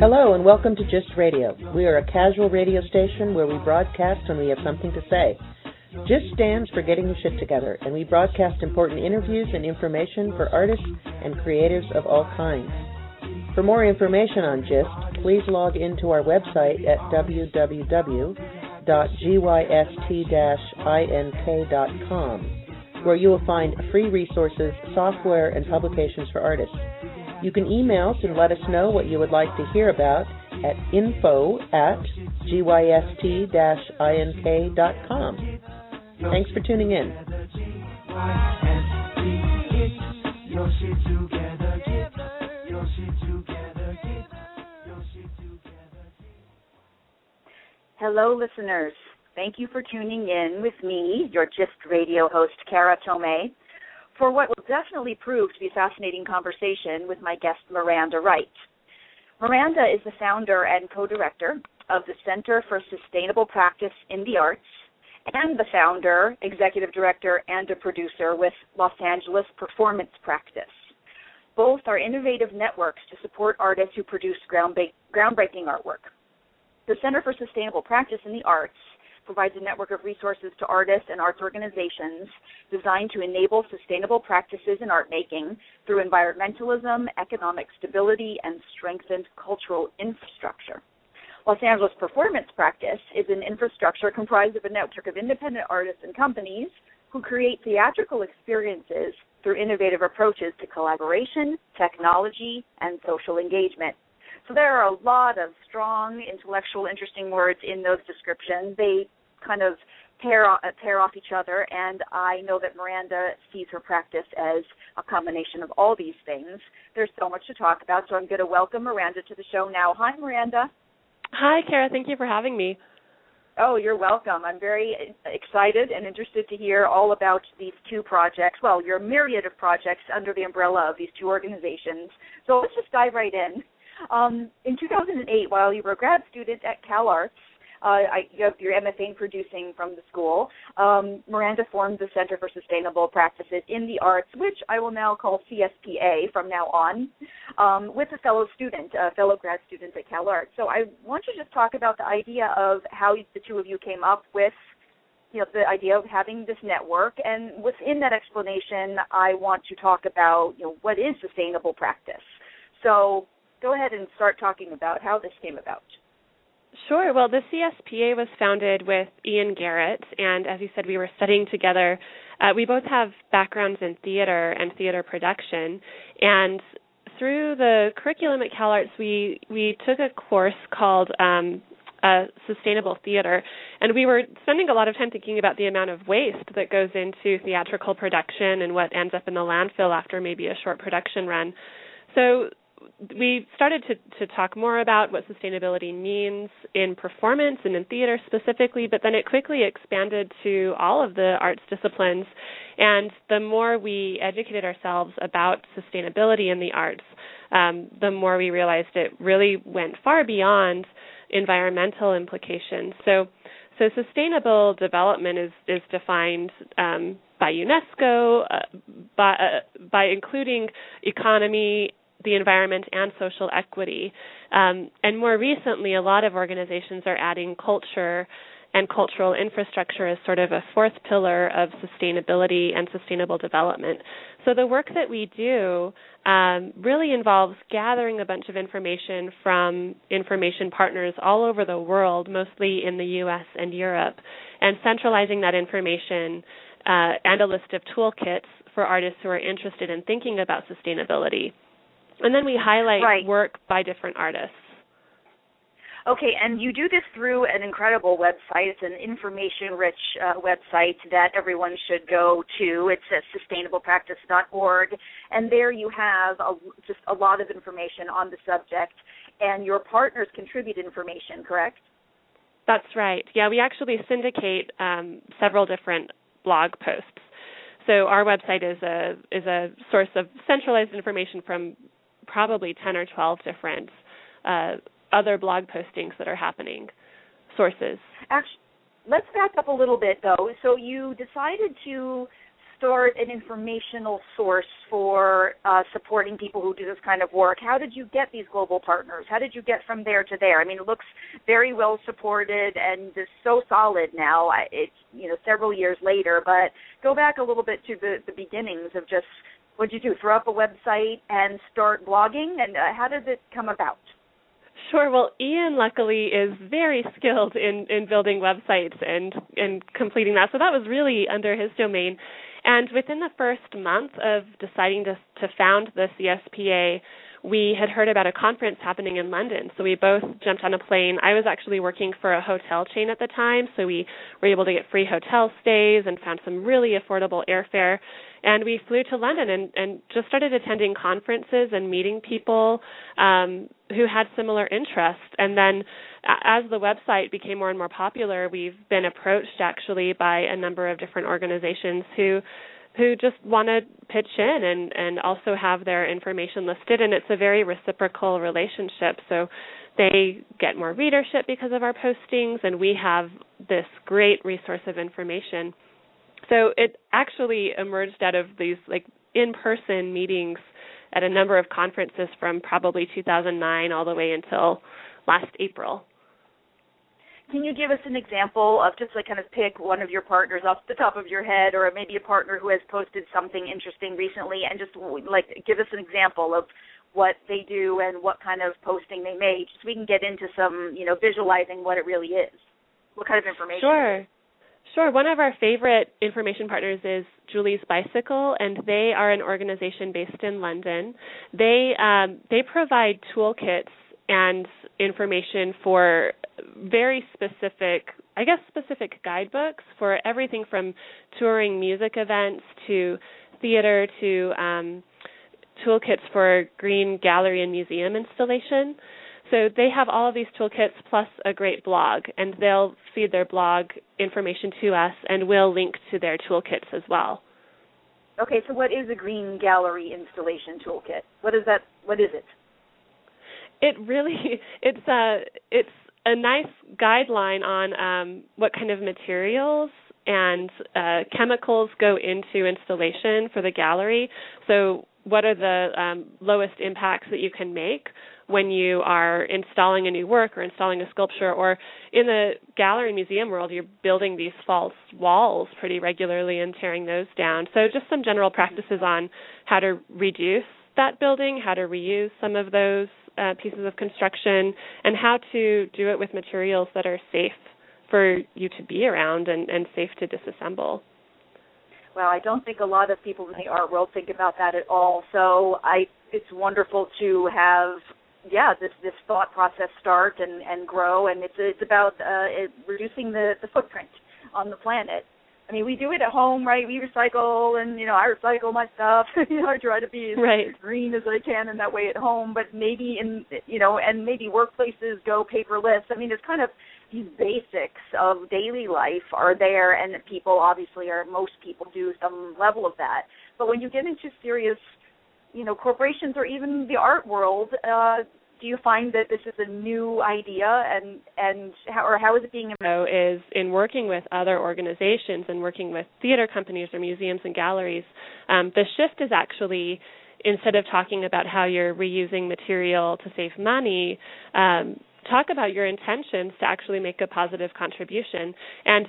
Hello and welcome to GYST Radio. We are a casual radio station where we broadcast when we have something to say. GYST stands for Getting the Shit Together, and we broadcast important interviews and information for artists and creatives of all kinds. For more information on GYST, please log into our website at www.gyst-ink.com, where you will find free resources, software, and publications for artists. You can email and let us know what you would like to hear about at info at gyst-ink.com. Thanks for tuning in. Hello, listeners. Thank you for tuning in with me, your GYST radio host, Kara Tomei, for what will definitely prove to be a fascinating conversation with my guest, Miranda Wright. Miranda is the founder and co director of the Center for Sustainable Practice in the Arts and the founder, executive director, and a producer with Los Angeles Performance Practice. Both are innovative networks to support artists who produce groundbreaking artwork. The Center for Sustainable Practice in the Arts provides a network of resources to artists and arts organizations designed to enable sustainable practices in art making through environmentalism, economic stability, and strengthened cultural infrastructure. Los Angeles Performance Practice is an infrastructure comprised of a network of independent artists and companies who create theatrical experiences through innovative approaches to collaboration, technology, and social engagement. So there are a lot of strong, intellectual, interesting words in those descriptions. They kind of pair off, pair off each other, and I know that Miranda sees her practice as a combination of all these things. There's so much to talk about, so I'm going to welcome Miranda to the show now. Hi, Miranda. Hi, Kara. Thank you for having me. Oh, you're welcome. I'm very excited and interested to hear all about these two projects. Well, your myriad of projects under the umbrella of these two organizations. So let's just dive right in. Um, in 2008, while you were a grad student at CalArts, uh, I, you have your MFA in producing from the school. Um, Miranda formed the Center for Sustainable Practices in the Arts, which I will now call CSPA from now on, um, with a fellow student, a fellow grad student at CalArts. So I want to just talk about the idea of how the two of you came up with you know the idea of having this network and within that explanation i want to talk about you know what is sustainable practice so go ahead and start talking about how this came about Sure. Well, the CSPA was founded with Ian Garrett, and as you said, we were studying together. Uh, we both have backgrounds in theater and theater production, and through the curriculum at CalArts, we we took a course called um, uh, Sustainable Theater, and we were spending a lot of time thinking about the amount of waste that goes into theatrical production and what ends up in the landfill after maybe a short production run. So we started to, to talk more about what sustainability means in performance and in theater specifically, but then it quickly expanded to all of the arts disciplines. And the more we educated ourselves about sustainability in the arts, um, the more we realized it really went far beyond environmental implications. So, so sustainable development is is defined um, by UNESCO uh, by uh, by including economy the environment and social equity. Um, and more recently, a lot of organizations are adding culture and cultural infrastructure as sort of a fourth pillar of sustainability and sustainable development. So the work that we do um, really involves gathering a bunch of information from information partners all over the world, mostly in the U.S. and Europe, and centralizing that information uh, and a list of toolkits for artists who are interested in thinking about sustainability. And then we highlight right. work by different artists. Okay, and you do this through an incredible website. It's an information-rich uh, website that everyone should go to. It's at sustainablepractice.org, and there you have a, just a lot of information on the subject. And your partners contribute information, correct? That's right. Yeah, we actually syndicate um, several different blog posts. So our website is a is a source of centralized information from probably 10 or 12 different uh, other blog postings that are happening, sources. Actually, let's back up a little bit though. So you decided to start an informational source for uh, supporting people who do this kind of work? How did you get these global partners? How did you get from there to there? I mean, it looks very well supported and is so solid now. It's you know several years later, but go back a little bit to the the beginnings of just what did you do? Throw up a website and start blogging, and uh, how did it come about? Sure. Well, Ian luckily is very skilled in in building websites and and completing that. So that was really under his domain. And within the first month of deciding to to found the CSPA, we had heard about a conference happening in London. So we both jumped on a plane. I was actually working for a hotel chain at the time, so we were able to get free hotel stays and found some really affordable airfare. And we flew to London and, and just started attending conferences and meeting people um, who had similar interests. And then as the website became more and more popular, we've been approached actually by a number of different organizations who who just want to pitch in and and also have their information listed and it's a very reciprocal relationship. So they get more readership because of our postings and we have this great resource of information. So it actually emerged out of these like in-person meetings at a number of conferences from probably 2009 all the way until last April can you give us an example of just like kind of pick one of your partners off the top of your head, or maybe a partner who has posted something interesting recently, and just like give us an example of what they do and what kind of posting they made, so we can get into some, you know, visualizing what it really is. What kind of information? Sure. Sure. One of our favorite information partners is Julie's Bicycle, and they are an organization based in London. They um, they provide toolkits and information for very specific, I guess, specific guidebooks for everything from touring music events to theater to um, toolkits for green gallery and museum installation. So they have all of these toolkits plus a great blog, and they'll feed their blog information to us, and we'll link to their toolkits as well. Okay, so what is a green gallery installation toolkit? What is that? What is it? It really it's a it's a nice guideline on um, what kind of materials and uh, chemicals go into installation for the gallery. So, what are the um, lowest impacts that you can make when you are installing a new work or installing a sculpture, or in the gallery museum world, you're building these false walls pretty regularly and tearing those down. So, just some general practices on how to reduce that building, how to reuse some of those uh, pieces of construction, and how to do it with materials that are safe for you to be around and, and safe to disassemble. Well, I don't think a lot of people in the art world think about that at all. So I, it's wonderful to have, yeah, this this thought process start and and grow, and it's it's about uh, reducing the the footprint on the planet I mean, we do it at home, right? We recycle, and you know, I recycle my stuff. you know, I try to be as right. green as I can in that way at home. But maybe in, you know, and maybe workplaces go paperless. I mean, it's kind of these basics of daily life are there, and people obviously are. Most people do some level of that. But when you get into serious, you know, corporations or even the art world, uh, do you find that this is a new idea and and how or how is it being so is in working with other organizations and working with theater companies or museums and galleries um, the shift is actually instead of talking about how you're reusing material to save money um, talk about your intentions to actually make a positive contribution and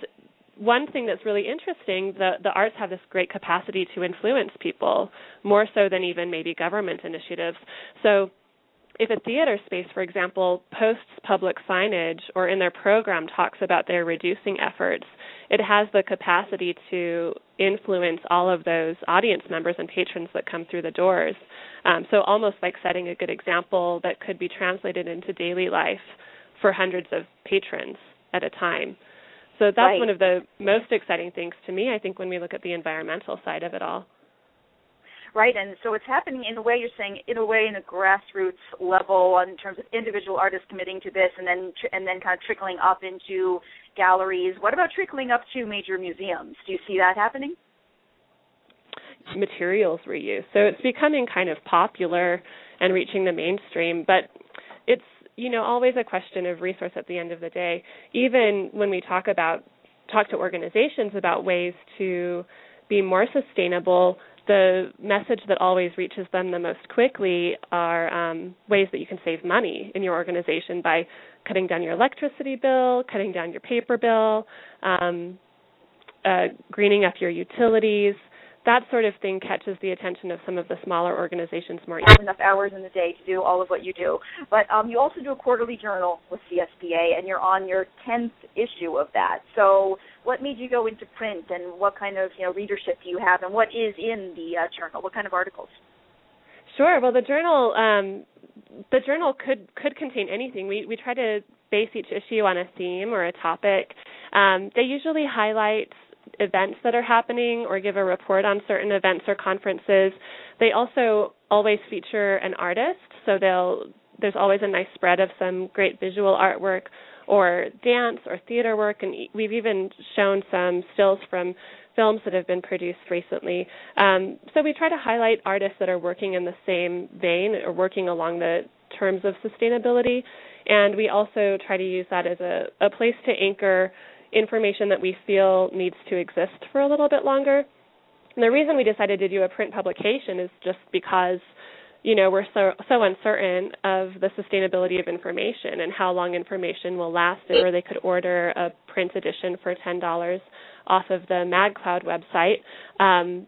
one thing that's really interesting, the, the arts have this great capacity to influence people, more so than even maybe government initiatives. So if a theater space, for example, posts public signage or in their program talks about their reducing efforts, it has the capacity to influence all of those audience members and patrons that come through the doors. Um, so, almost like setting a good example that could be translated into daily life for hundreds of patrons at a time. So, that's right. one of the most exciting things to me, I think, when we look at the environmental side of it all right? And so it's happening in a way you're saying, in a way, in a grassroots level, in terms of individual artists committing to this, and then and then kind of trickling up into galleries. What about trickling up to major museums? Do you see that happening? Materials reuse. So it's becoming kind of popular and reaching the mainstream, but it's you know always a question of resource at the end of the day. Even when we talk about talk to organizations about ways to be more sustainable, the message that always reaches them the most quickly are um, ways that you can save money in your organization by cutting down your electricity bill, cutting down your paper bill, um, uh, greening up your utilities, that sort of thing catches the attention of some of the smaller organizations more easily. Enough hours in the day to do all of what you do. But um, you also do a quarterly journal with CSPA, and you're on your 10th issue of that. So what made you go into print, and what kind of you know readership do you have, and what is in the uh, journal? What kind of articles? Sure. Well, the journal um, the journal could could contain anything. We we try to base each issue on a theme or a topic. Um, they usually highlight events that are happening or give a report on certain events or conferences. They also always feature an artist, so they'll there's always a nice spread of some great visual artwork or dance or theater work and we've even shown some stills from films that have been produced recently. Um, so we try to highlight artists that are working in the same vein or working along the terms of sustainability. And we also try to use that as a, a place to anchor information that we feel needs to exist for a little bit longer. And the reason we decided to do a print publication is just because you know we're so so uncertain of the sustainability of information and how long information will last and where they could order a print edition for ten dollars off of the MagCloud website. Um,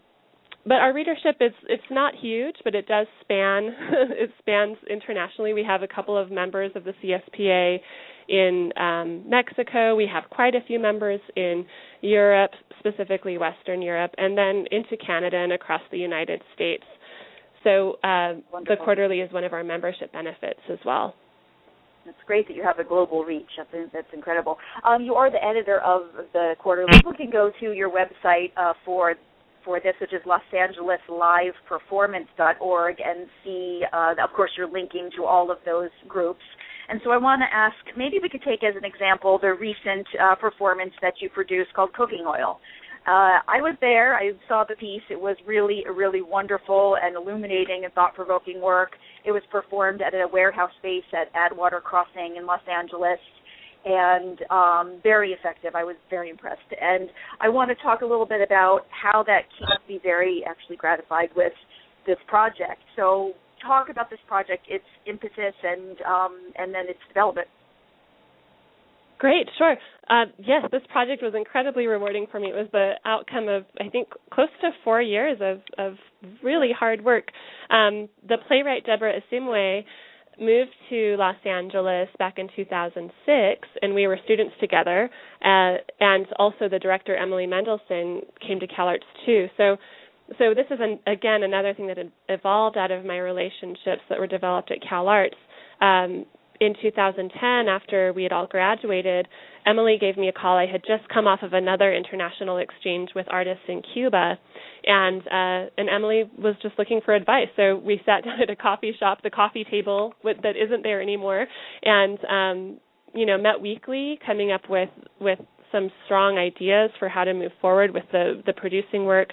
but our readership is it's not huge, but it does span it spans internationally. We have a couple of members of the CSPA in um, Mexico. We have quite a few members in Europe, specifically Western Europe, and then into Canada and across the United States. So uh, the quarterly is one of our membership benefits as well. It's great that you have a global reach. That's, that's incredible. Um, you are the editor of the quarterly. People can go to your website uh, for for this, which is Los Angeles Live Performance.org, and see. Uh, of course, you're linking to all of those groups. And so I want to ask, maybe we could take as an example the recent uh, performance that you produced called Cooking Oil. Uh, I was there. I saw the piece. It was really, really wonderful and illuminating and thought-provoking work. It was performed at a warehouse space at Atwater Crossing in Los Angeles, and um, very effective. I was very impressed. And I want to talk a little bit about how that keeps me very actually gratified with this project. So, talk about this project, its impetus, and um, and then its development. Great, sure. Uh, yes, this project was incredibly rewarding for me. It was the outcome of, I think, close to four years of, of really hard work. Um, the playwright Deborah Asiimwe moved to Los Angeles back in 2006, and we were students together. Uh, and also, the director Emily Mendelsohn came to CalArts too. So so this is an, again another thing that evolved out of my relationships that were developed at CalArts. Um, in 2010, after we had all graduated, Emily gave me a call. I had just come off of another international exchange with artists in Cuba, and uh, and Emily was just looking for advice. So we sat down at a coffee shop, the coffee table with, that isn't there anymore, and um, you know met weekly, coming up with with some strong ideas for how to move forward with the the producing work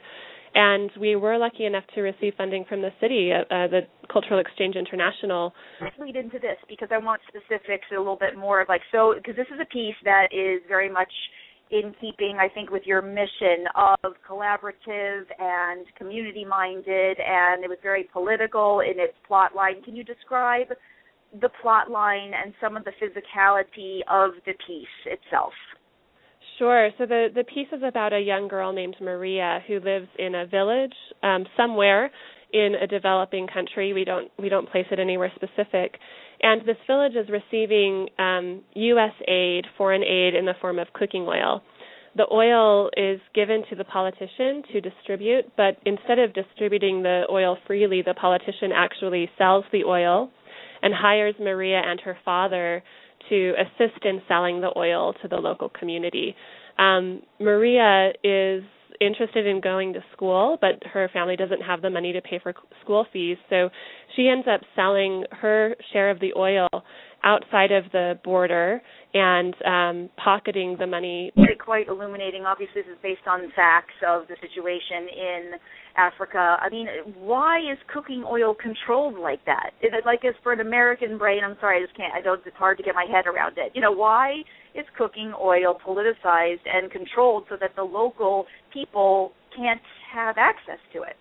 and we were lucky enough to receive funding from the city, uh, uh, the Cultural Exchange International. Lead into this because I want specifics a little bit more of like so because this is a piece that is very much in keeping, I think, with your mission of collaborative and community minded, and it was very political in its plot line. Can you describe the plot line and some of the physicality of the piece itself? Sure. So the the piece is about a young girl named Maria who lives in a village um, somewhere in a developing country. We don't we don't place it anywhere specific, and this village is receiving um, U.S. aid, foreign aid in the form of cooking oil. The oil is given to the politician to distribute, but instead of distributing the oil freely, the politician actually sells the oil and hires Maria and her father to assist in selling the oil to the local community. Um, Maria is interested in going to school, but her family doesn't have the money to pay for school fees, so she ends up selling her share of the oil outside of the border and um, pocketing the money. Quite illuminating. Obviously, this is based on facts of the situation in Africa. I mean, why is cooking oil controlled like that? Is it like as for an American brain? I'm sorry, I just can't. I don't. It's hard to get my head around it. You know, why is cooking oil politicized and controlled so that the local people can't have access to it.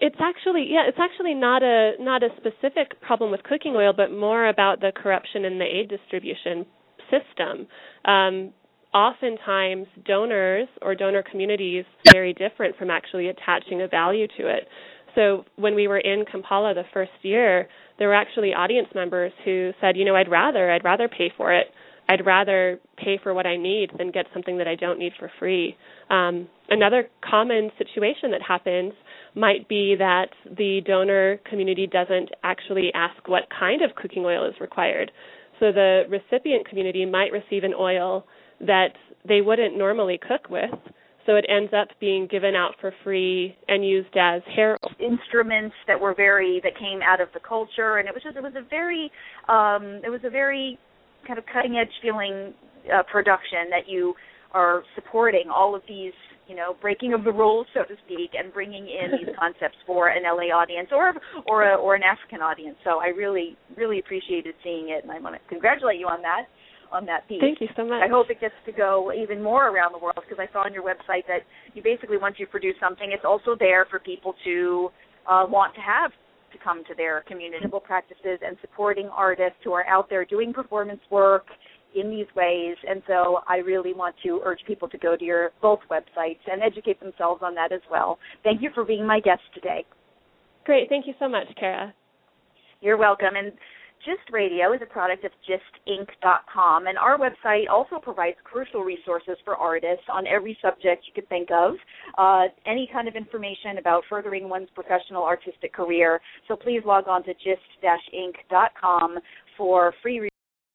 It's actually yeah, it's actually not a not a specific problem with cooking oil, but more about the corruption in the aid distribution system. Um, oftentimes, donors or donor communities very different from actually attaching a value to it. So when we were in Kampala the first year, there were actually audience members who said, you know, I'd rather I'd rather pay for it. I'd rather pay for what I need than get something that I don't need for free. Um, another common situation that happens might be that the donor community doesn't actually ask what kind of cooking oil is required. So the recipient community might receive an oil that they wouldn't normally cook with. So it ends up being given out for free and used as hair instruments that were very that came out of the culture, and it was just it was a very um, it was a very kind of cutting edge feeling uh, production that you are supporting all of these you know, breaking of the rules, so to speak, and bringing in these concepts for an LA audience or or a, or an African audience. So I really really appreciated seeing it, and I want to congratulate you on that on that piece. Thank you so much. I hope it gets to go even more around the world because I saw on your website that you basically once you produce something, it's also there for people to uh, want to have to come to their community practices and supporting artists who are out there doing performance work in these ways. And so I really want to urge people to go to your both websites and educate themselves on that as well. Thank you for being my guest today. Great. Thank you so much, Kara. You're welcome. And GYST Radio is a product of gyst-ink.com, and our website also provides crucial resources for artists on every subject you could think of, uh, any kind of information about furthering one's professional artistic career. So please log on to gyst-ink.com for free